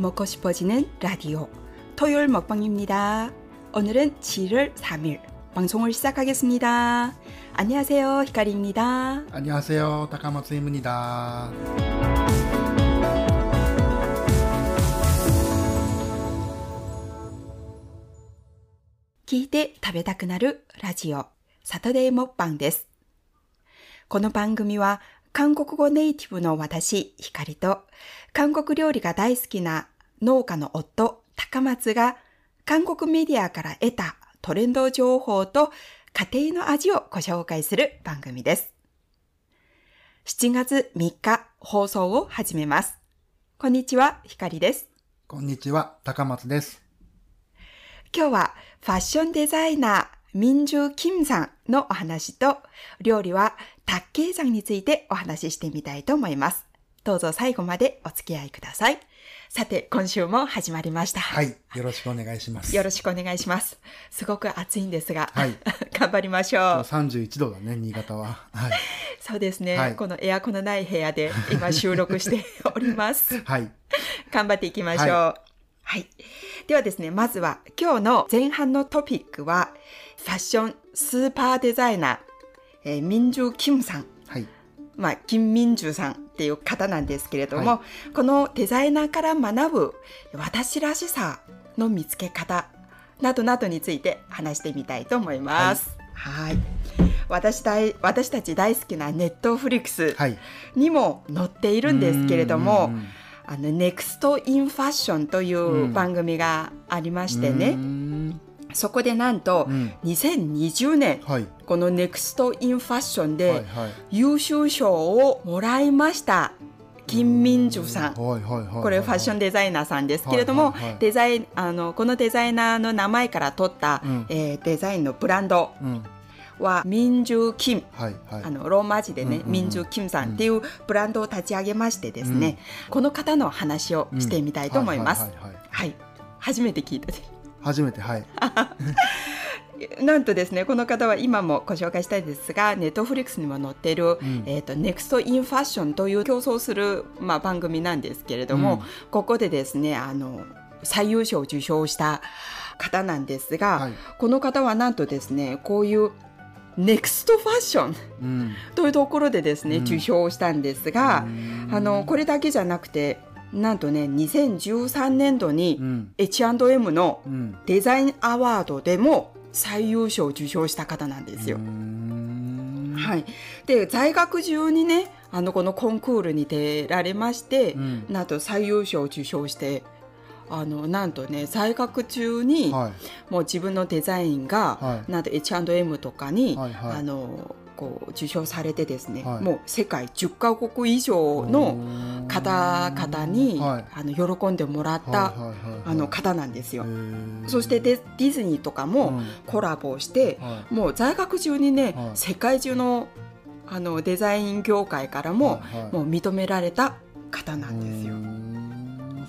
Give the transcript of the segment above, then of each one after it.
먹고 싶어지는 라디오 토요일 먹방입니다. 오늘은 7월 3일 방송을 시작하겠습니다. 안녕하세요. 히카리입니다. 안녕하세요. 다카마츠입니다. 聞いて食べたくなるラジオサタデーモッパンです。この番組は韓国語ネイティブの私、ヒカリと韓国料理が大好きな 農家の夫、高松が韓国メディアから得たトレンド情報と家庭の味をご紹介する番組です。7月3日放送を始めます。こんにちは、ヒカリです。こんにちは、高松です。今日はファッションデザイナー、ミンジュキムさんのお話と、料理はタッケイさんについてお話ししてみたいと思います。どうぞ最後までお付き合いください。さて、今週も始まりました。はい。よろしくお願いします。よろしくお願いします。すごく暑いんですが、はい 頑張りましょう。31度だね、新潟は。はい。そうですね、はいこのエアコンのない部屋で今収録しております。はい。頑張っていきましょう。ははいではですね、まずは今日の前半のトピックは、ファッションスーパーデザイナー、えー、ミンジュキムさん。はい。まあ、金民珠さんっていう方なんですけれども、はこのデザイナーから学ぶ私らしさの見つけ方などなどについて話してみたいと思います。はい。私大私たち大好きなネットフリックスはい。にも載っているんですけれども、うんうんうんあの、ネクストインファッションという番組がありましてうね、んそこでなんとう、ん2020年、はい。このネクストインファッションで。優秀賞をもらいました。金民珠さん。これファッションで。デザイナーさんですけれども、デザイン、あの、このデザイナーの名前から取った、うんえーデザインのブランドうん。は、民珠金。はい。はい。あの、ローマ字でね、うんうんうん民珠金さんっていうブランドを立ち上げましてですね、この方の話をしてみたいと思います。はい。初めて聞いた。初めて、はい。なんとですね、この方は今もご紹介したいですが、ネットフリックスにも載っている、ん。えっ、と、ネクストインファッションという競争する、まあ、番組なんですけれども、うん。ここでですね、あの、最優秀を受賞した方なんですが、はい。この方はなんとですね、こういうネクストファッションうん。というところでですね、うん。受賞したんですが、あの、これだけじゃなくて、なんとね、2013年度にうん H&M のうん。デザインアワードでも最優秀を受賞した方なんですよ。うんはい。で、在学中にね、あの、このコンクールに出られまして、うんなんと最優秀を受賞して、あの、なんとね、在学中に、はい。もう自分のデザインが、はいなんと H&M とかに、はいはいあの、こう、受賞されてですね、はい。もう世界10カ国以上の方々に、はい。あの、喜んでもらった、あの、方なんですよ。そしてデディズニーとかもうん。コラボして、はもう在学中にね、はい。世界中のあのデザイン業界からも、はいはい。もう認められた方なんですよ。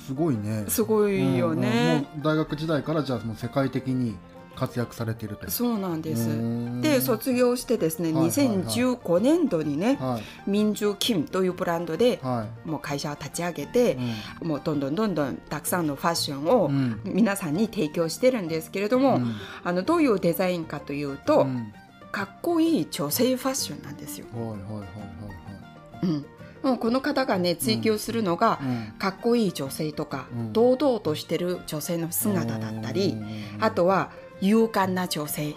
すごいね。すごいよね。大学時代からじゃあもう世界的に活躍されていると。そうなんです。うで卒業してですね、はいはいはい。2015年度にね、はい。民珠キムというブランドで、はもう会社を立ち上げてい。、もうどんどんどんどんたくさんのファッションをうん。皆さんに提供してるんですけれども、うん。あのどういうデザインかというと、うん。かっこいい女性ファッションなんですよ。はいはいはいはいうん、もうこの方がね追求するのが、はい。うん。かっこいい女性とか、うん。堂々としてる女性の姿だったり、あとは勇敢な女性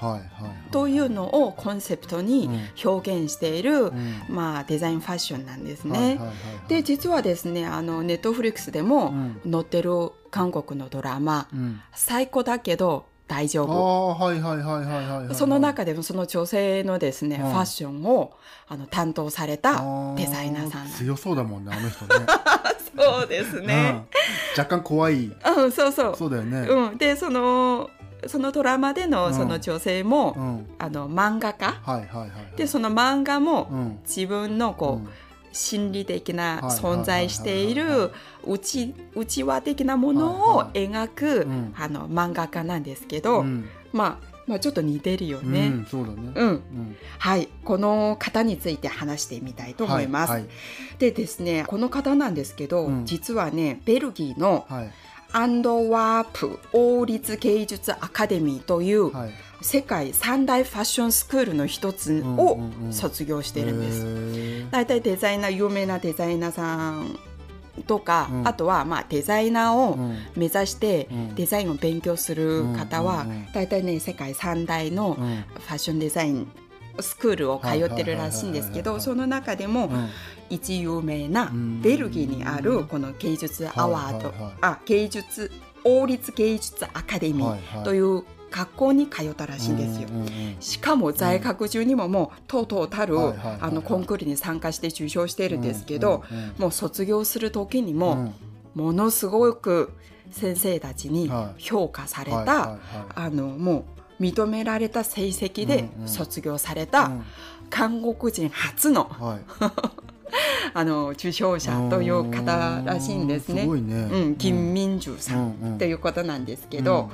というのをコンセプトに表現している、うんまあ、デザインファッションなんですね。で実はですねあのネットフリックスでもうん載ってる韓国のドラマうん「最高だけど大丈あ夫」あはいはいはいはいはいはい。その中でもその女性のですね、うんファッションをあの担当されたデザイナーさん。強そうだもんねあの人ね。そうですね。うん若干怖い。うん、そうそう。そうだよね。うん、でそのそのドラマでうんのその女性も、うん。あの漫画家はいはいはいはい。でその漫画もうん。自分のこう、うん心理的なはいはい存在していはいはいはる内内輪的なものを描く、うんあの漫画家なんですけど、うんまあまあちょっと似てるようね。ん、そうだね。うん、うんはい、この方について話してみたいと思います。はいでですね、この方なんですけど、うん実はね、ベルギーのはい。アンドワープ王立芸術アカデミーというはい。世界三大ファッションスクールの一つうん。を卒業してるんです。大体デザイナー有名なデザイナーさんとか、うん。あとはまあデザイナーをうん。目指してうん。デザインを勉強する方は大体ね世界三大のうん。ファッションデザインスクールを通ってるらしいんですけどその中でもうん。一有名なうん。ベルギーにあるこの芸術アワード、あ芸術王立芸術アカデミーという学校に通ったらしいんですよ。しかも在学中にももうとうとうたるあのコンクールに参加して受賞してるんですけど、もう卒業する時にうもん。ものすごく先生たちにはい。評価された、あのもう認められた成績でうんうん。卒業されたうん。韓国人初のはい。あの受賞者という方らしいんですね。すごいね。うん、金民珠さんうんうん。ということなんですけど、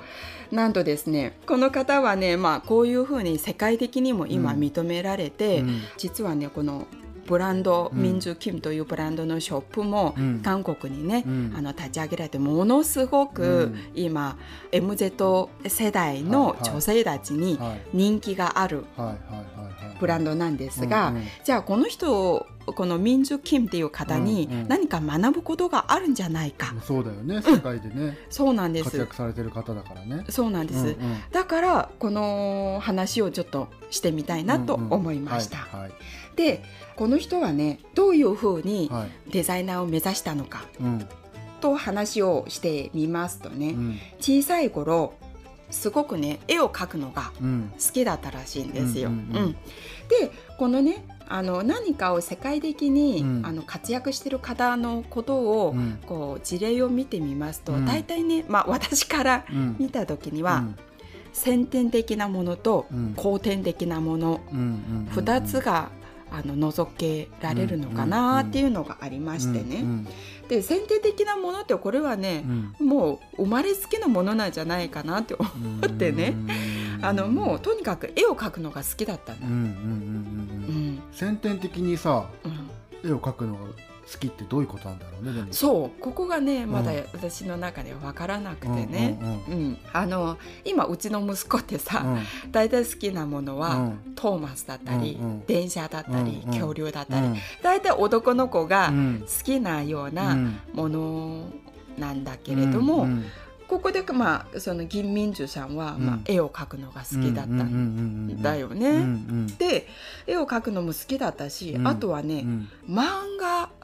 なんとですねこの方はね、まあ、こういうふうに世界的にも今うん。認められて、うん。実はねこのブランド、うん民珠キムというブランドのショップもうん。韓国にね、うん。あの立ち上げられてものすごくうん。今 MZ 世代の女性たちにはい。人気がある。はいはいはいはい。ブランドなんですが、うんうん。じゃあこの人この民珠キムっていう方にうんうん。何か学ぶことがあるんじゃないか、そうだよね。世界でね、そうなんです。活躍されてる方だからね。そうなんです、うんうん。だからこの話をちょっとしてみたいなと思いました、うんうんはい。でこの人はねどういうふうにはいはい。デザイナーを目指したのかうん。と話をしてみますとね、うん。小さい頃すごくね絵を描くのがうん。好きだったらしいんですよ。でこのねあの何かを世界的に、うん。あの活躍してる方のことを、うん。こう事例を見てみますと、うん。大体ね、まあ、私からうん。見た時には、先天的なものとうん。後天的なもの、うんうんうん2つがあの除けられるのかなっていうのがありましてね。うんで先天的なものってこれはねう、ん。もう生まれつきのものなんじゃないかなって思ってね。うん。あのもうとにかく絵を描くのが好きだったんだ。先天的にさうん。絵を描くのが好きってどういうことなんだろうねそうここがねまだうん。私の中では分からなくてね、うんうんあの今うちの息子ってさ、うん。大体好きなものは、うん。トーマスだったり、うんうん。電車だったり、うんうん恐竜だっうたり、ん。大体男の子がうん。好きなよううなん。ものなんだけれども、うんここでまあその銀民珠さんは、まあうん、絵を描くのが好きだったんだよね。で絵を描くのも好きだったし、うんあとはね、うん漫画うん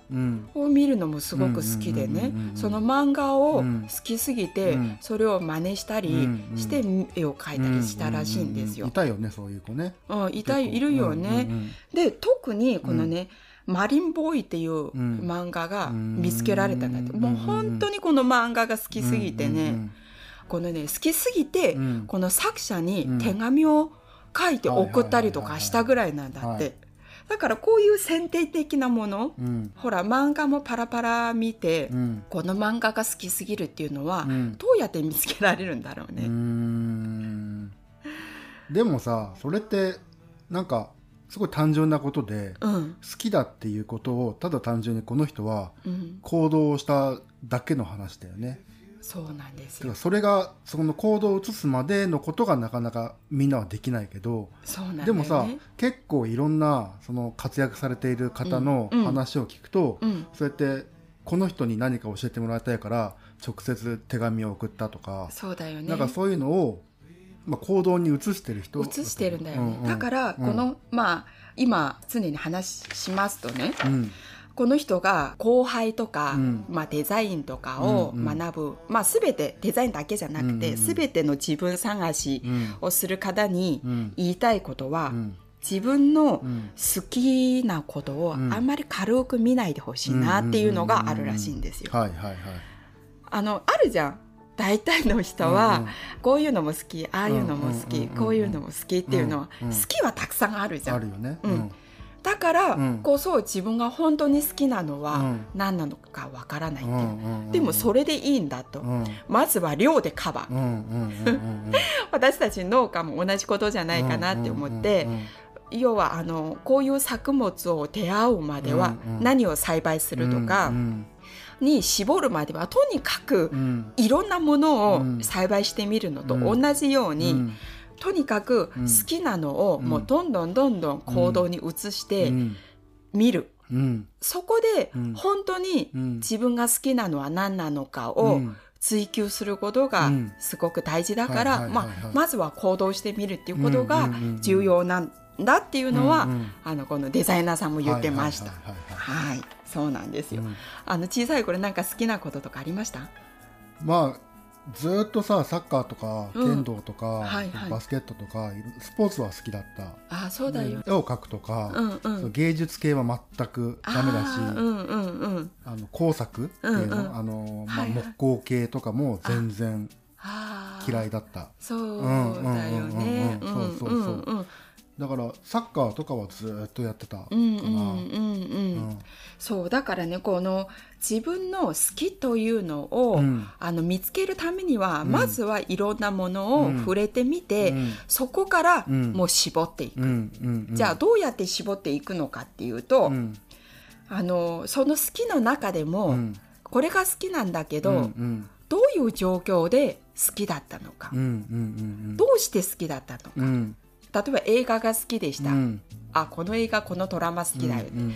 を見るのもすごく好きでね。その漫画をうん好きすぎて、うん。それを真似したりうんして絵を描いたりしたらしいんですよ。い。たよねそういう子ね。うん、いたいるよね。で特にこのね、マリンボーイっていう漫画が見つけられたんだって、うんもう本当にこの漫画が好きすぎてね、このね好きすぎて、うん。この作者に手紙を書いて送ったりとかしたぐらいなんだっはい。て。だからこういう先天的なもの、うん。ほら漫画もパラパラ見て、うん。この漫画が好きすぎるっていうのは、うん。どうやって見つけられるんだろうね。ん。でもさそれってなんかすごい単純なことでうん、好きだっていうことをただ単純にこの人はうん、行動をしただけの話だよね。そうなんですよ。それがその行動を移すまでのことがなかなかみんなはできないけどね。でもさ結構いろんなその活躍されている方のうんうん話を聞くと、うん、そうやってこの人に何か教えてもらいたいから直接手紙を送ったとか、そうだよね。なんかそういうのを、まあ、行動に移してる人映してるんだよね、うんうんだからこの、まあ今常に話しますとねうんこの人が後輩とか、うん。まあ、デザインとかをうんうん。学ぶ、まあ、全てデザインだけじゃなくて、うんうん。全ての自分探しうん。をする方にうん。言いたいことは、うん。自分のうん。好きなことをあうん。んまり軽く見ないでほしいなっていうのがあるらしいんですよ。あのあるじゃん。大体の人は、うんうん。こういうのも好きああいうのも好き、うんうんうんうんこういうのも好きっていうのは、うんうん好きはたくさんあるじゃん。あるよね。うんだからうん。こそ自分が本当に好きなのはうん。何なのかわからないっていう、でもそれでいいんだと、うん。まずは量でカバー、私たち農家も同じことじゃないかなって思って、要はあのこういう作物を出会うまでは何を栽培するとか、うん。に絞るまではとにかくうん。いろんなものをうん。栽培してみるのとうん。同じように、うんとにかくうん。好きなのをうん。もうどんどんどんどん行動に移してうん。みる。うん。そこでうん。本当にうん。自分が好きなのは何なのかをうん。追求することがうん。すごく大事だから、まあ、まずは行動してみるっていうことが重要なんだっていうのは、うんうん。あのこのデザイナーさんも言ってました。はい、そうなんですよ。うん。あの小さい頃なんか好きなこととかありました？まあずーっとさサッカーとかうん剣道とか、はいはいバスケットとかスポーツは好きだったああ、そうだよ。絵を描くとか、うんう。ん芸術系は全くダメだしあーうんうんうん。あの工作っていうの,、うんうんあのまあはいはい木工系とかも全然。嫌いだったそうだよね。うんうんうんうんそうそうそううんだからサッカーとかはずーっとやってたかな、うんうんうんうんううん。んそうだからねこの自分の好きというのを、うん。あの見つけるためには、うん。まずはいろんなものをうん。触れてみて、うん。そこからうん。もう絞っていく。うん。うん。うん。じゃあどうやって絞っていくのかっていうと、うん。あのその好きの中でも、うん。これが好きなんだけど、うん。うん。どういう状況で好きだったのか、うん。うん。うん。どうして好きだったのか、うん例えば映画が好きでした、うん。あこの映画このドラマ好きだよ、うん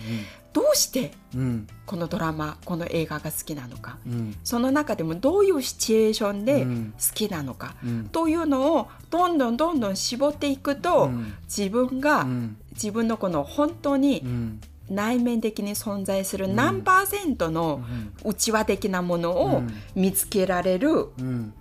どうしてうん。このドラマこの映画が好きなのか。うん。その中でもどういうシチュエーションでうん。好きなのか、うん。というのをどんどんどんどん絞っていくと、うん。自分が、うん。自分のこの本当うにん。内面的に存在する何パーセントの内輪的なものをうん。見つけられるうん。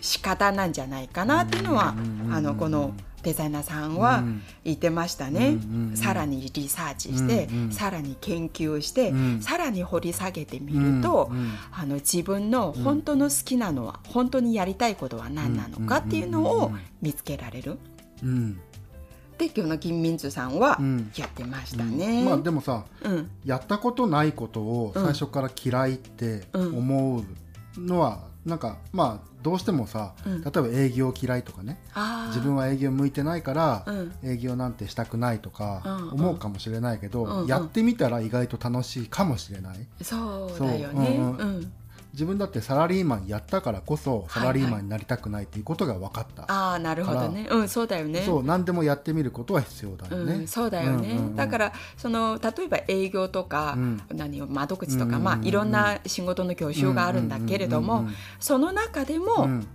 仕方なんじゃないかなっていうのは、うん。あのこのデザイナーさんはうん。言ってましたね、うんさらにリサーチして、うんうん。さらに研究して、うん。さらに掘り下げてみると、うん。あの自分の本当の好きなのは、本当にやりたいことは何なのかっていうのを見つけられる。うん。で今日の金民ズさんはうん。やってましたね。まあでもさうん。やったことないことを最初から嫌いって思うのはなんかまあどうしてもさうん。例えば営業嫌いとかね自分は営業向いてないからうん。営業なんてしたくないとかうん。思うかもしれないけど、うん。うん。やってみたら意外と楽しいかもしれない。そうだよね。うん。うん自分だってサラリーマンやったからこそサラリーマンになりたくないっていうことが分かった、ああなるほどね。うんそうだよね。そう何でもやってみることは必要だよね、うん、そうだよね、うんうんうん。だからその例えば営業とか、うん。何を窓口とか、うんうんうんまあ、いろんな仕事の業種があるんだけれども、うんうんその中でも、うん。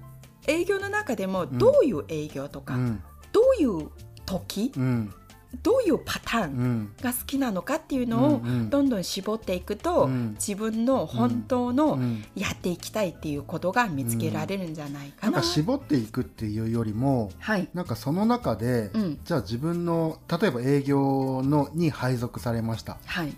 営業の中でもどういう営業とか、うん。どういう時、うんどういうパターうンん。が好きなのかっていうのをどんどん絞っていくと、うん。自分の本当うのん。やっていきたいっていうことが見つけられるんじゃないかな。なんか絞っていくっていうよりもはい、なんかその中で、うん。じゃあ自分の例えば営業のに配属されました。はい。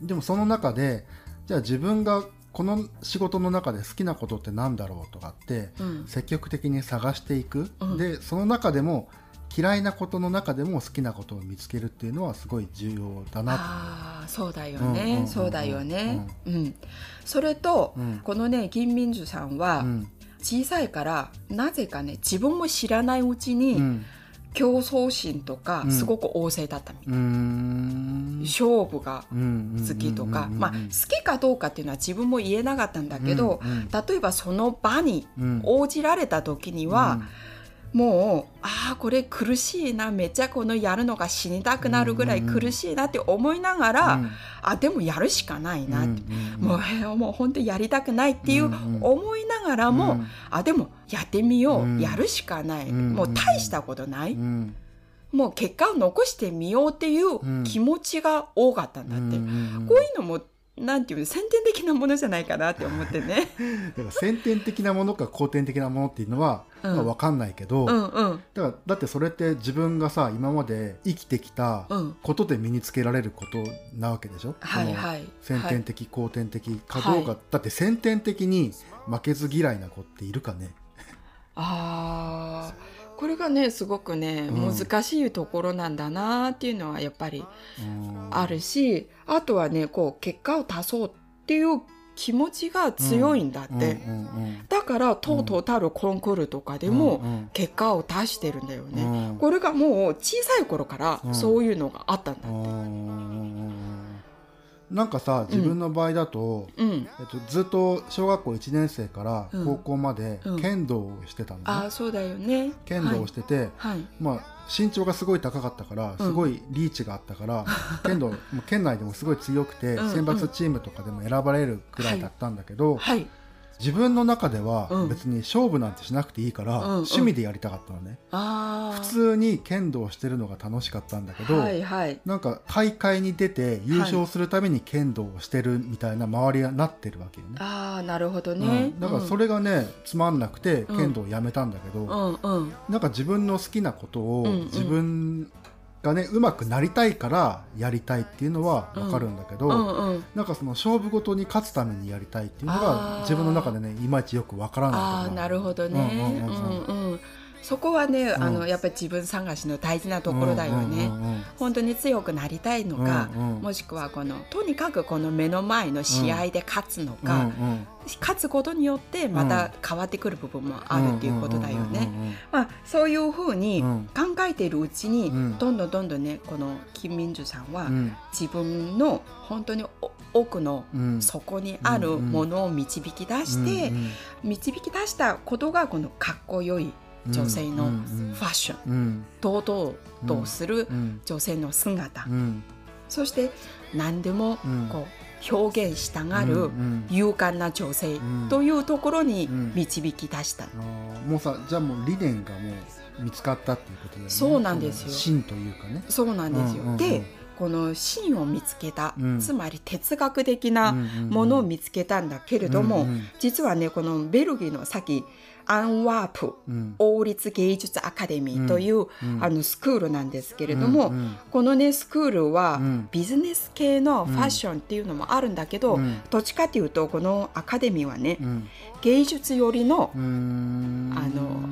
でもその中でじゃあ自分がこの仕事の中で好きなことって何だろうとかってうん。積極的に探していく、うん。でその中でも嫌いなことの中でも好きなことを見つけるっていうのはすごい重要だなとああそうだようんうんうんね、うん。そうだよね、うん。それと、うん。このね金民樹さんは、うん。小さいからなぜかね自分も知らないうちに、うん。競争心とかうん。すごく旺盛だったみたい、うーん。勝負が好好きとか、まあ、好きかどうかっていうのは自分も言えなかったんだけど、うんうん。例えばその場にうん。応じられた時には、もうああこれ苦しいなめっちゃこのやるのが死にたくなるぐらい苦しいなって思いながら、うん。あでもやるしかないなって、うんもうえーもう本当にやりたくないっていう思いながらも、うん。あでもやってみよう、うん。やるしかない、うん。もう大したことない、うん。もう結果を残してみようっていう気持ちが多かったんだって、うん。こういうのもなんていうの先天的なものじゃないかなって思ってね。だから先天的なものか後天的なものっていうのは、うん。まあ、分かんないけど、うんうん。だからだってそれって自分がさ今まで生きてきたうん。ことで身につけられることなわけでしょ、はいはい。その先天的、後天的かどうか、はい。だって先天的に負けず嫌いな子っているかね？ああこれがねすごくね、うん。難しいところなんだなっていうのはやっぱりうん。あるしあとはねこう結果を出そうっていう気持ちが強いんだって、うんうんだからとうとうたるコンクールとかでうんもうん。結果を出してるんだよね、うん。これがもう小さい頃からうん。そういうのがあったんだ、うんなんかさ自分の場合だと、うん。えっと、ずっと小学校1年生からうん高校までうん剣道をしてたのね、ああ、そうだよね。剣道をしてて、はい。はい。まあ身長がすごい高かったからすごいリーチがあったから、剣道県内でもすごい強くてうん選抜チームとかでも選ばれるくらいだったんだけど、はい。自分の中ではうん別に勝負なんてしなくていいから、趣味でやりたかったのね。普通に剣道をしてるのが楽しかったんだけど、はいはい。なんか大会に出て優勝するために剣道をしてるみたいな周りがなってるわけよね。ああ、なるほどうね。んだからそれがね、つまんなくて剣道をやめたんだけど、うんうん。なんか自分の好きなことを自分がねうまくなりたいからやりたいっていうのはわかるんだけど、うんうん。なんかその勝負事に勝つためにやりたいっていうのが自分の中でねいまいちよくわからないなるほどね。うんうんうんうんうん。そこはね、あの、うんやっぱり自分探しの大事なところだよね。うんうんうん本当に強くなりたいのか、うんうんもしくはこのとにかくこの目の前の試合で勝つのうんか、うん。勝つことによってまた変わってくる部分もあるっていうことだよね。まあ、そういうふうにうん。考えているうちに、うん。どんどんどんどんねこの金民珠さんは、うん。うん自分の本当にお奥のうん。底にあるものを導き出して、うん。導き出したことがこのかっこよい女性のうんファッション、うん。堂々とするうん女性の姿、うん。そして何でもうん。こう表現したがるうん勇敢な女性うん。というところにうん。導き出した。もうさじゃあもう理念がもう見つかったっていうことだよね。そうなんですよ。芯というかね。そうなんですよ。でこの芯を見つけた、うん。つまり哲学的なものを見つけたんだけれども、実はねこのベルギーのさっきアンワープうん。王立芸術アカデミーという、うん。あのスクールなんですけれども、このねスクールはうん。ビジネス系のファッションっていうのもあるんだけど、うん。どっちかっていうとこのアカデミーはね、うん芸術寄りのあの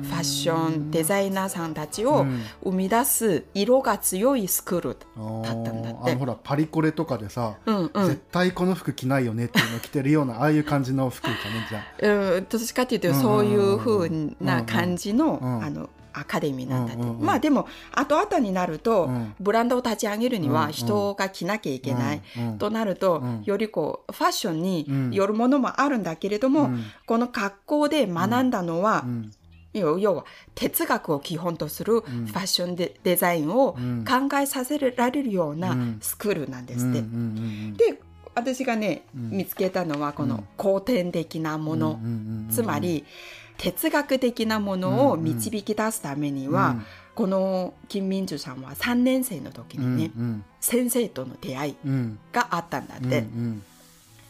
ファッションデザイナーさんたちをうん。生み出す色が強いスクール。だったんだって。あのほらパリコレとかでさ、うんうん。絶対この服着ないよねっていうのを着てるようなああいう感じの服かねじゃあ。うん、どっちかっていうとうんそういう風な感じの,、うん。あのアカデミーなんだって、うんうんうん。まあでも後々になると、うん。ブランドを立ち上げるには人が着なきゃいけない、となると、うん。よりこうファッションうんによるものもあるんだけれども、うん。この格好で学んだのは、うん。要要は哲学を基本とするファッションデ,、デザインをうん。考えさせられるようなうん。スクールなんですって。で私がね、うん。見つけたのはこうん。の後天的なもの、つまり哲学的なものを導き出すためには、この金民珠さんは3年生の時うんにね、うん先生との出会いうんがあったんだっうんて。うん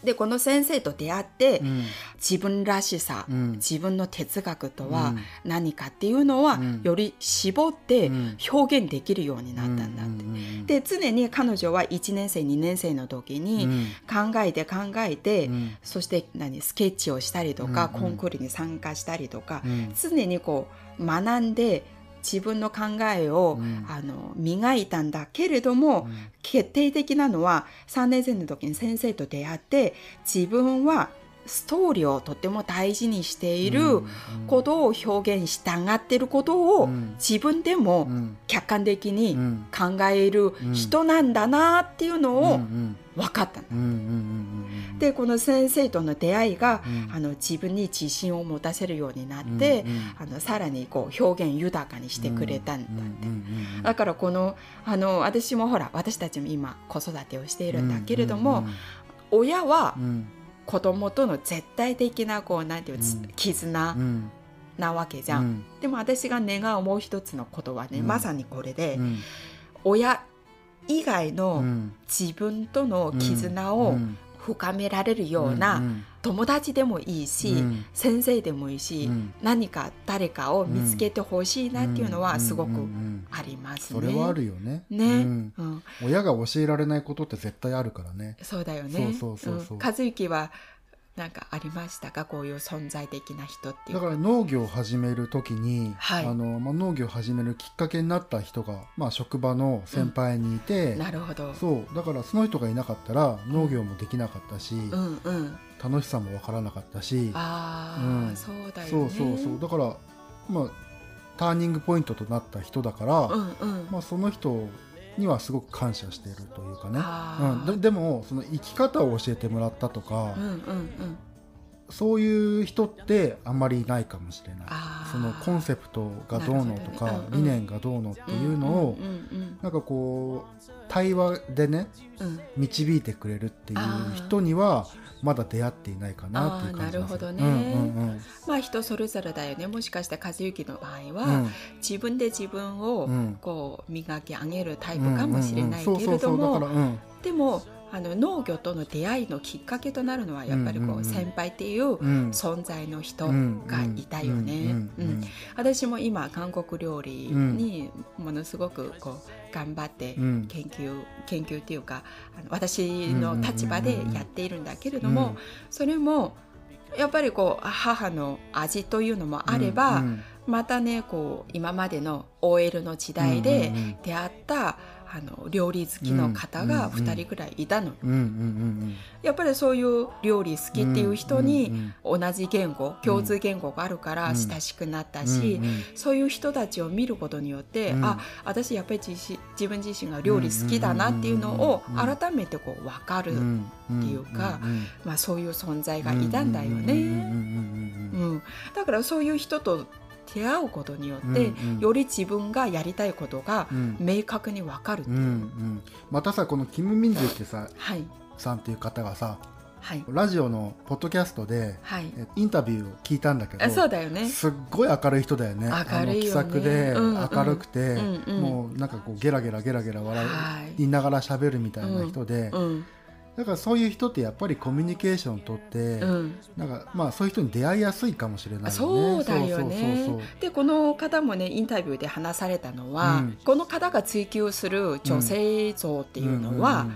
でこの先生と出会って、うん。自分らしさ、うん。自分の哲学とはうん。何かっていうのは、うん。より絞ってうん。表現できるようになったんだって。で常に彼女は1年生2年生の時にうん。考えて考えて、うん。そして何スケッチをしたりとか、コンクールに参加したりとか、うん。常にこう学んで自分の考えを、うん。あの磨いたんだけれども、うん。決定的なのは3年生の時に先生と出会って自分はストーリーをとても大事にしていることを表現したがってることをうん。自分でもうん。客観的うにん。考える人なんだなっていうのうんをうん。分かったんうんうんうんでこの先生との出会いが、うん。あの自分に自信を持たせるようになって、あのさらにこう表現豊かにしてくれたんだって。だからこのあの私もほら私たちも今子育てをしているんだけれども、親はうん。子供との絶対的なこうなんていう絆うん。なわけじゃん。うん。でも私が願うもう一つのことはね、うん。まさにこれで、うん。親以外うのん。自分との絆をうん深められるようなうん友達でもいいし、うん。先生でもいいし、うん。何か誰かを見つけてほしいなっていうのはすごくありますね。それはあるよね。ね、親が教えられないことって絶対あるからね。そうだよね。そうそうそうそう。ん。和之はなんかありましたか？こういう存在的な人っていうだから農業を始める時に、はいあのまあ、農業を始めるきっかけになった人が、まあ、職場の先輩にいて、なるほど。そうだからその人がいなかったら農業もできなかったし、うんうん。楽しさもわからなかったしああ、うんそうだよね。そうそうそうだからまあターニングポイントとなった人だから、うんうん。まあ、その人にはすごく感謝しているというかね、うん、ででもその生き方を教えてもらったとか、うんうんうん。そういう人ってあんまりいないかもしれない。そのコンセプトがどうのとか、ねうんうん。理念がどうのっていうのを、うんうんなんかこう対話でねうん。うん導いてくれるっていう人にはまだ出会っていないかなっていう感じがすなるほどね。うんうんまあ人それぞれだよね。もしかして和幸の場合うん。は、自分で自分をうん。こう磨き上げるタイうんプかもしれないうんうんけれどもでもあの農業との出会いのきっかけとなるのはやっぱりこう先輩っていううん。存在の人うんがいたよね。私も今韓国料理にものすごくこう頑張ってうん。研究研究っていうかあの私の立場でやっているんだけれども、それもやっぱりこう母の味というのもあれば、うんまたねこう今までの OL の時代で出会ったあの料理好きの方がうんうんうん。2人ぐらいいたの、うんうんうんやっぱりそういう料理好きっていう人うんに同じ言語共通言語があるからうん。親しくなったし、そういう人たちを見ることによって、うん。あ私やっぱり自分自身が料理好きだなっていうのを改めてこう分かる、うんっていうかまあ、そういう存在がいたんだよね。うん、だからそういう人と出会うことによって、うんうん。より自分がやりたいことが明確に分かるっていう、うんうん。またさこのキム・ミンズってさはい。さんっていう方がさはい。ラジオのポッドキャストではい。えインタビューを聞いたんだけどあそうだよね。すっごい明るい人だよね。明るいよね。気さくで明るくて、うんうんもうなんかこうゲラゲラゲラゲラ笑はい。いながら喋るみたいな人で、うんだからそういう人ってやっぱりコミュニケーションをとって、うん。なんかまあそういう人に出会いやすいかもしれないよね。そうだよね。でこの方もねインタビューで話されたのは、うん。この方が追求する女性像っていうのは、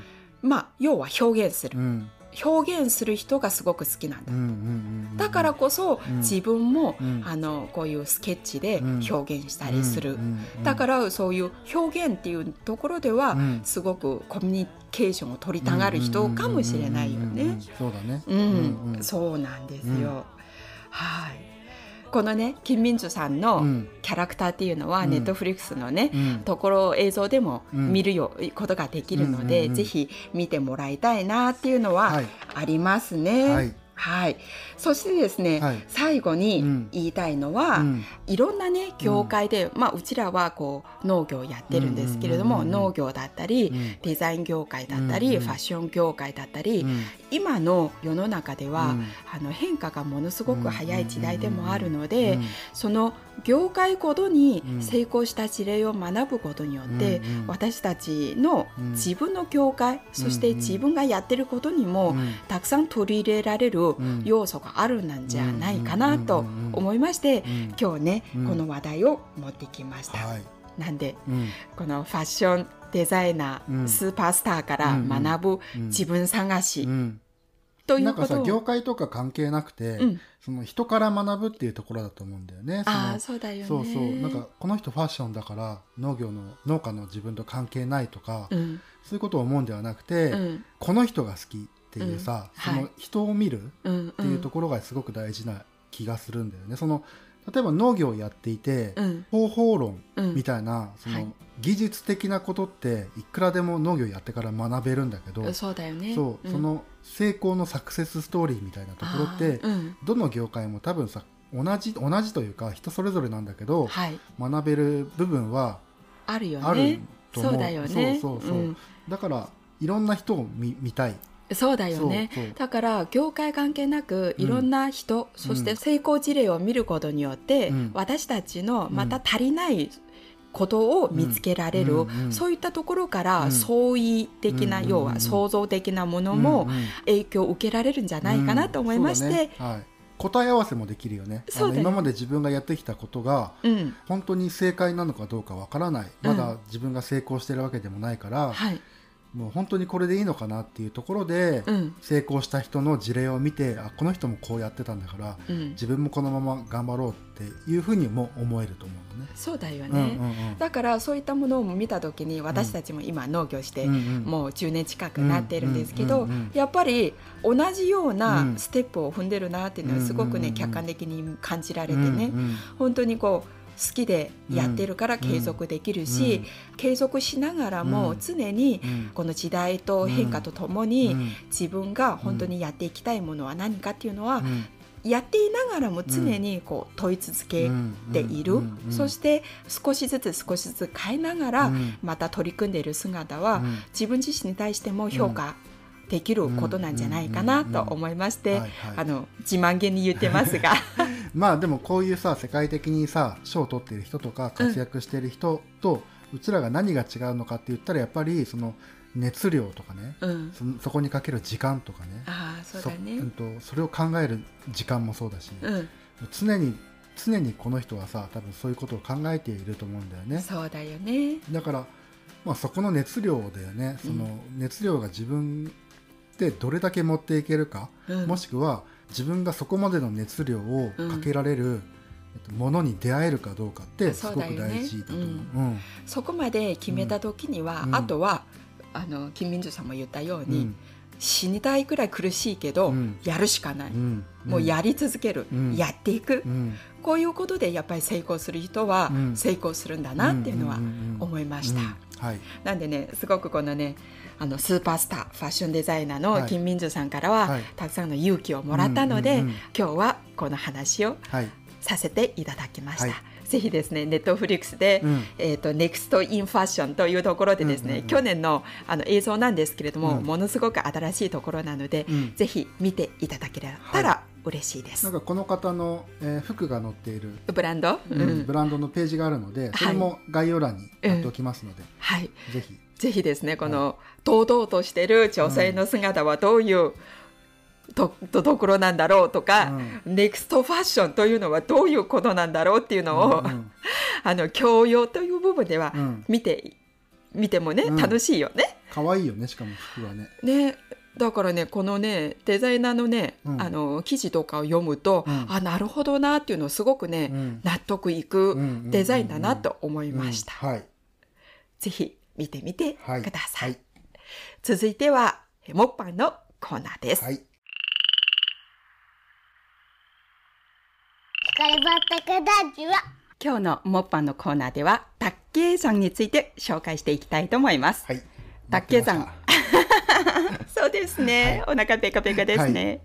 まあ要は表現する。うんうん表現する人がすごく好きなんだ。うんうんうんうん。だからこそ、うん。自分も、うん。あのこういうスケッチでうん。表現したりする、うんうんうんだからそういう表現っていうところでは、うん。すごくコミュニケーションを取りたがる人かもしれないよね。うん。そうだね。うん、そうなんですよ。うん。はい。このね、金民珠さんのうん。キャラクターっていうのは、うん。ネットフリックスのね、うん。ところ映像でもうん。見るよ、ことができるので、ぜひ見てもらいたいなっていうのははい。ありますね。はいはい。そしてですね、はい。最後にうん。言いたいのは、うん。いろんなね業界で、まあうちらはこう農業やってるんですけれども、うんうんうんうん。農業だったり、うん。デザイン業界だったり、うんうんファッション業界だったり、うん。今の世の中では、うん。あの変化がものすごく早い時代でもあるので、うんその業界ごとにうん。成功した事例を学ぶことによって、うんうん私たちのうん。自分の業界、そして自分がやってることにも、うん。たくさん取り入れられるん。要素があるんじゃないかなと思いまして、うん。今日ね、うん。この話題を持ってきました。はい。なんでうん。このファッションデザイナー、うん。スーパースターから学ぶうん。自分探しうん。といなんかさ業界とか関係なくて、うん。その人から学ぶっていうところだと思うんだよね。ああそうだよね。そうそう。なんかこの人ファッションだから農業の農家の自分と関係ないとか、うん。そういうことを思うんではなくて、うん。この人が好きっていうさ、うんそのはい人を見るうんっていうところがすごく大事な気がするんだよね。その例えば農業をやっていて、うん。方法論うんみたいな、その、はい。技術的なことっていくらでも農業やってから学べるんだけど、そうだよね。そう、ん。その成功のサクセスストーリーみたいなところって、どの業界も多分さ同じ同じというか人それぞれなんだけど、はい。学べる部分はあるよね。あると思う。そうだよね。そうそうそう。だからいろんな人を見見たいそうだよね。だから業界関係なくうん。いろんな人、そして成功事例を見ることによって、うん。私たちのまた足りないことを見つけられる、うんうんそういったところからうん。相違的な、うん要は創造的なものもうんうん。影響を受けられるんじゃないかなと思いまして、ね。はい、答え合わせもできるよね。あそうだよ。の今まで自分がやってきたことがうん。本当に正解なのかどうかわからない。まだ自分が成功してるわけでもないから、はいもう本当にこれでいいのかなっていうところで、うん。成功した人の事例を見てあこの人もこうやってたんだからうん、自分もこのまま頑張ろうっていうふうにも思えると思うのね。そうだよね、うんうんうん。だからそういったものを見た時に私たちも今農業して、もう10年近くなってるんですけど、やっぱり同じよううなん。ステップを踏んでるなっていうのはすごくね、客観的に感じられてね、本当にこうきでやってるから継続できるし、継続しながらも常にうん。この時代と変化とともうにん。自分が本当にやっていきたいものは何かっていうのはうん。やっていながらも常にこう問い続けている、うん。うん。そして少しずつ少しずつ変えながらうん。また取り組んでいる姿はうん。自分自身に対しても評価できることなんじゃないかなと思いましてあの自慢げに言ってますが。まあでもこういうさ世界的にさ賞を取っている人とか活躍している人と、うちらが何が違うのかって言ったらやっぱりその熱量とかねうん。そそこにかける時間とかねああそうだね。うんとそれを考える時間もそうだし、うん。常に常にこの人はさ多分そういうことを考えていると思うんだよね。そうだよね。だから、まあ、そこの熱量だよね。その熱量が自分でどれだけ持っていけるか、うん。もしくは自分がそこまでの熱量をかけられる、えっと、ものに出会えるかどうかってすごく大事だと思う。うん。うん。そこまで決めた時には、うん。あとはあの金民珠さんも言ったように、うん。死にたいくらい苦しいけど、うん。やるしかない、うんもうやり続ける、うん。やっていく、うん。こういうことでやっぱり成功する人はうん。成功するんだなっていうのは思いました。うん。はい。なんでねすごくこのねあのスーパースターファッションデザイナーのはい。金民珠さんからは、はい。たくさんの勇気をもらったので、今日はこの話をはい。させていただきました。はい。ぜひですねネットフリックスで、うん。えー、とネクストインファッションというところでですね、うんうんうん去年のあの映像なんですけれども、うん。ものすごく新しいところなので、うん。ぜひ見ていただけたら嬉しいです。なんかこの方の、えー服が載っている、ブランド、うんうん。ブランドのページがあるのでそれも概要欄に貼っておきますので、はい、ぜひ。ぜひですねこの堂々としてる女性の姿はどういうととところなんだろうとか、ネクストファッションというのはどういうことなんだろうっていうのを、うんうん。あの教養という部分ではうん。見て、見てもね、うん。楽しいよね。可愛いよねしかも服はね。ねだからねこのねデザイナーのね、うんあの記事とかを読むと、うんあなるほどなっていうのをすごくね、うん納得いうんくデザインだなと思いました。うんはいぜひ見てみてはいください。はい続いてはモッパンのコーナーです。はい光ばったかだちは今日のモッパンのコーナーではタッケイ山について紹介していきたいと思います。はい。タッケイ山待ってそうですね、お腹ペカペカですね。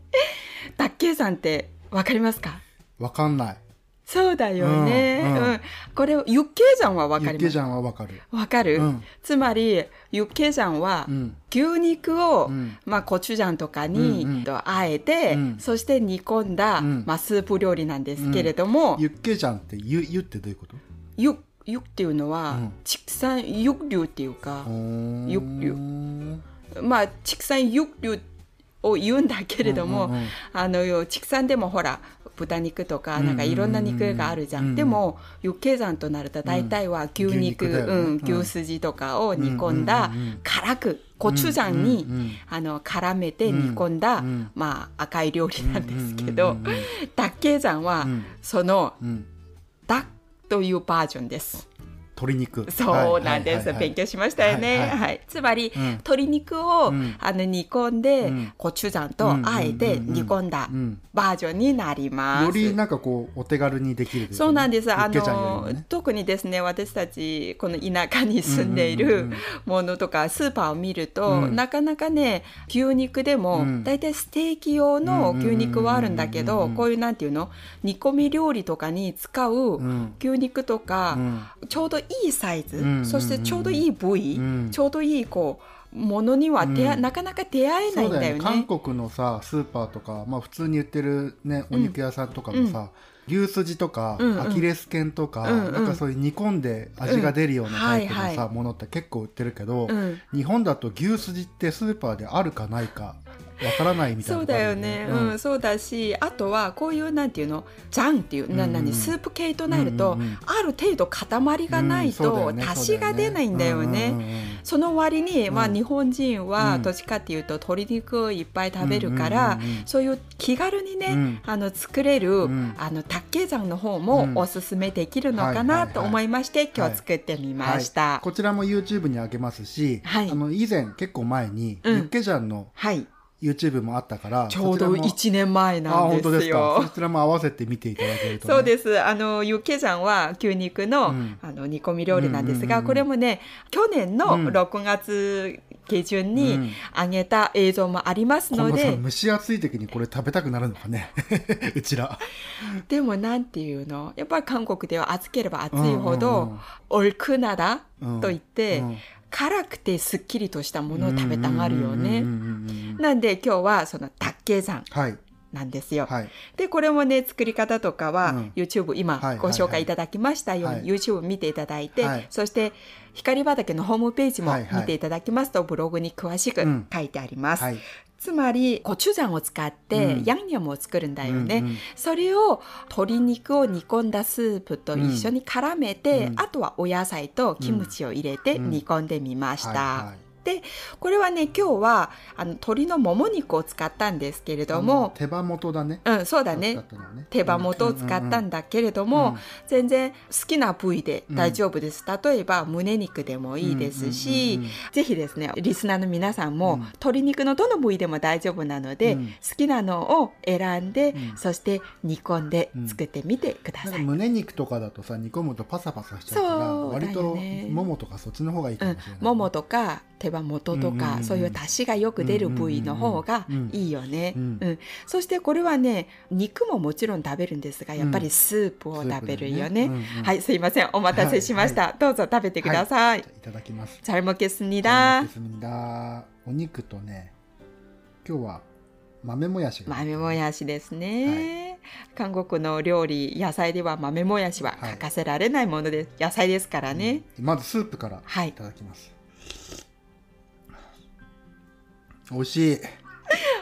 タッケイ山ってわかりますか？わかんない。そうだよね。ううん。ん、これ、ユッケイ山はわかります？ユッケジャンはわかる。わかる、うん。つまり、ユッケイ山は、うん。牛肉を、うん。まあ、コチュジャンとかに、うんうん。とあえて、うん。そして煮込んだ、うん。まあ、スープ料理なんですけれども、ユッケジャンってゆゆってどういうこと？ユユっていうのは、うん。畜産ユ流っていうか、ユユまあ畜産ユ流を言うんだけれども、うんうんうん。あの畜産でもほら豚肉とかなんかいろんな肉があるじゃん,、うんうんうん。でもユッケ山となると大体は牛肉,、牛肉だよね。うんうん。牛すじとかを煮込んだ、うんうんうんうん。辛くコチュジャンに、うんうんうんあの絡めて煮込んだ、うん。まあ、赤い料理なんですけど、うんうんうんうんダッケ山は、うん。そのうんダッというバージョンです。鶏肉。そうなんです、はいはいはいはい。勉強しましたよね。はいはい。はい。つまり、うん。鶏肉を、うん。あの煮込んで、うん。コチュジャンとあえて煮込んだうん。バージョンになります。よりなんかこうお手軽にできるそうなんです。あの、ね。特にですね、私たち、この田舎に住んでいるうんものとか、スーパーを見ると、うん。なかなかね、牛肉でも、うん。だいたいステーキ用の牛肉はあるんだけど、こういうなんていうの煮込み料理とかに使ううん。牛肉とか、うん。ちょうどいいサイズ、うんうんうん。そしてちょうどいい部位、うん。ちょうどいいこうものには出会、うん。なかなか出会えないんだよね。韓国のさスーパーとか、まあ、普通に売ってる、ね、お肉屋さんとかもさ、牛すじとか、うんうん。アキレス腱とか、うんうん。なんかそういう煮込んで味が出るようなタイプのさ、うん。はいはものって結構売ってるけど、うん。日本だと牛すじってスーパーであるかないかわからないみたいなそうだよね、ううんんそうだしあとはこういうなんていうの？ジャンっていう、なうんうん。何スープ系となると、うんうんうん。ある程度塊がないと足しが出ないんだよね。その割に、まあ、うん日本人はうん。どっちかっていうと鶏肉をいっぱい食べるから、そういう気軽にね、うん。あの作れる、ん。あの卓球山の方うん。もおすすめできるのかはいはいはい。なと思いまして、今日作ってみました。はい。こちらも YouTube にあげますし、はい。あの以前結構前に、うん。ユッケジャンのはい、YouTube もあったからちょうどそちらも1年前あなん本当ですですよか。そちらも合わせて見ていただけると、ね、そうです。あの、ユッケジャンは牛肉の、うん。あの煮込み料理なんですが、うんうんうんうん。これもね、去年のうん。6月下旬うん。に上げた映像もありますこのさので、蒸し暑い時にこれ食べたくなるのかね。うちら。でもなんていうの？やっぱり韓国では暑ければ暑いほうんうんど、オルクナダうん。といって、うん辛くてすっきりとしたものを食べたがるよね。なんで今日はそのタッケ山はい。なんですよ。はい。でこれもね作り方とかは、うん。YouTube 今はいご紹介いただきましたように、はい YouTube 見ていただいて、はい。そして光畑のホームページも見ていただきますと、ブログに詳しくうん。書いてあります。はいつまりコチュジャンを使ってうん。ヤンニョムを作るんだよね、うんうん。それを鶏肉を煮込んだスープと一緒に絡めて、うん。あとはお野菜とキムチを入れてうん煮込んでみました。はいはいでこれはね今日はあの鶏のもも肉を使ったんですけれども手羽元だね。うんそうだね。ね。手羽元を使ったんだけれども、うん全然好きな部位で大丈夫です、例えば胸肉でもいいですし、うんうんうんうんぜひですねリスナーの皆さんも、うん。鶏肉のどの部位でも大丈夫なので、うん。好きなのを選んで、うん。そして煮込んで作ってみてください。胸肉とかだとさ煮込むとパサパサしちゃうから割とももとかそっちの方がいいかうんもしれない、、ももとか手羽元とか、そういう出汁がよく出る部位の方がいいよね、うん、そしてこれはね肉ももちろん食べるんですがやっぱりスープを食べるよね、はいすいません。お待たせしました、どうぞ食べてください、い、ただきます。チャルモケスお肉とね今日は豆もやし、豆もやしですね、韓国の料理野菜では豆もやしは欠かせられないものです、野菜ですからね、まずスープからいただきます、はい。味しい。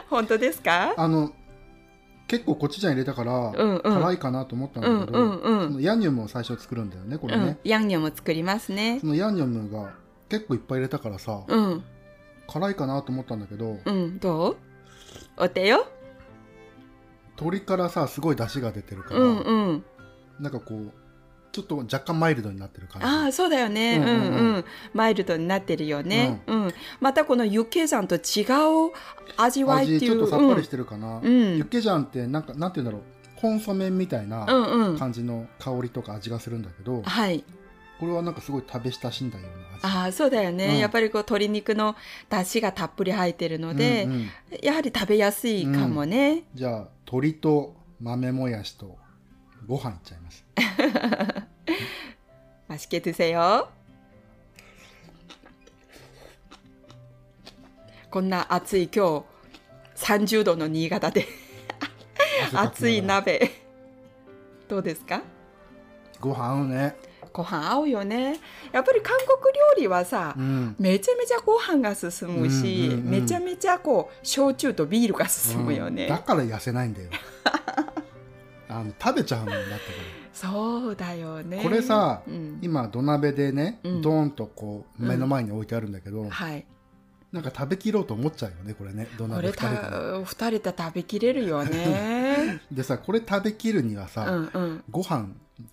本当ですか？あの結構コチュジャン入れたから、うんうん。辛いかなと思ったんだけど、うんうんうん。そのヤンニョムを最初作るんだよねこれね。うん、、ヤンニョム作りますね。そのヤンニョムが結構いっぱい入れたからさ、うん。辛いかなと思ったんだけど、うん。どう？お手よ鶏からさすごい出汁が出てるから、うんうん。なんかこうちょっと若干マイルドになってる感じ。ああそうだよね、ううんんうん。うんうん。マイルドになってるよね、うん。またこのユッケジャンと違う味わいって味ちょっいうとさっぱりしてるかな、うん。ユッケジャンってなんかなんて言うんだろう。コンソメみたいなうんうん。うん感じの香りとか味がするんだけど、はい。これはなんかすごい食べ親しんだような味。ああそうだよね、うん。やっぱりこう鶏肉の出汁がたっぷり入ってるので、うんうん。やはり食べやすいかもね、じゃあ鶏と豆もやしとご飯いっちゃいます맛있게드세요こんな暑い今日30度の新潟で熱い鍋どうですかご飯合うねご飯合うよねやっぱり韓国料理はさ、うんめちゃめちゃご飯が進むし、うんうんうんめちゃめちゃこう焼酎とビールが進むよね、うんだから痩せないんだよ あの食べちゃうんだってこそうだよね。れこれさ、うん。今土鍋でね、うん。ドーンとこう目の前に置いてあるんだけど、はい。なんか食べきろうと思っちゃうよねこれね土こ鍋2れた人でね二人で食べきれるよね。でさこれ食べきるにはさ、うんうん。ご飯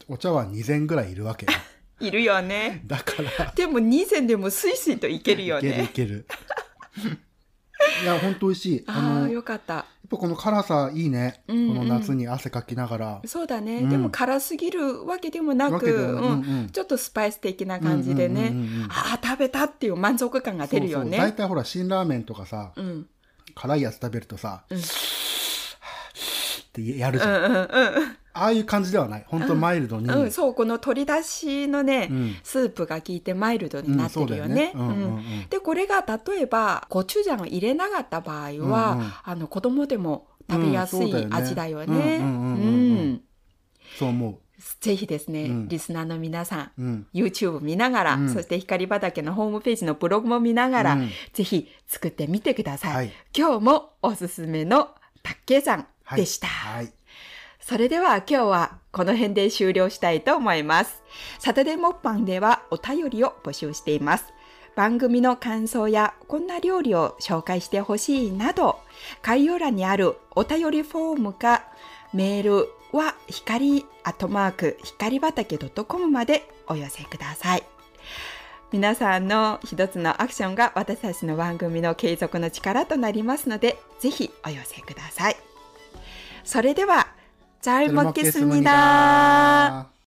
お茶碗2膳ぐらいいるわけよ。いるよね。だから。でも2膳でもスイスイといけるよいけるいねけるいやほんと美味しい。ああよかった。ぱこの辛さいいね、この夏に汗かきながら。そうだね、うん。でも辛すぎるわけでもなくちょっとスパイス的な感じでね、ああ食べたっていう満足感が出るよそうそう。大ね体ほら辛ラーメンとかさ、うん。辛いやつ食べるとさ、うんってやるじゃん、うんうんうん。ああいう感じではない。本当マイルドに、うん、そうこの鶏だしのね、うん。スープが効いてマイルドになってるよね。でこれが例えばコチュジャンを入れなかった場合は、うんうん。あの子供でも食べやすい味だよね。うんそう思ぜひですね、うん。リスナーの皆さんう、うん、YouTube 見ながら、うん。そして光畑のホームページのブログも見ながら、うん。ぜひ作ってみてください。はい。今日もおすすめのタッケジャンはいでした。はい、それでは今日はこの辺で終了したいと思います。サタデーモッパンではお便りを募集しています。番組の感想やこんな料理を紹介してほしいなど、概要欄にあるお便りフォームかメールは光アットマーク光畑 .com までお寄せください。皆さんの一つのアクションが私たちの番組の継続の力となりますので、ぜひお寄せください。それでは、잘먹겠습니다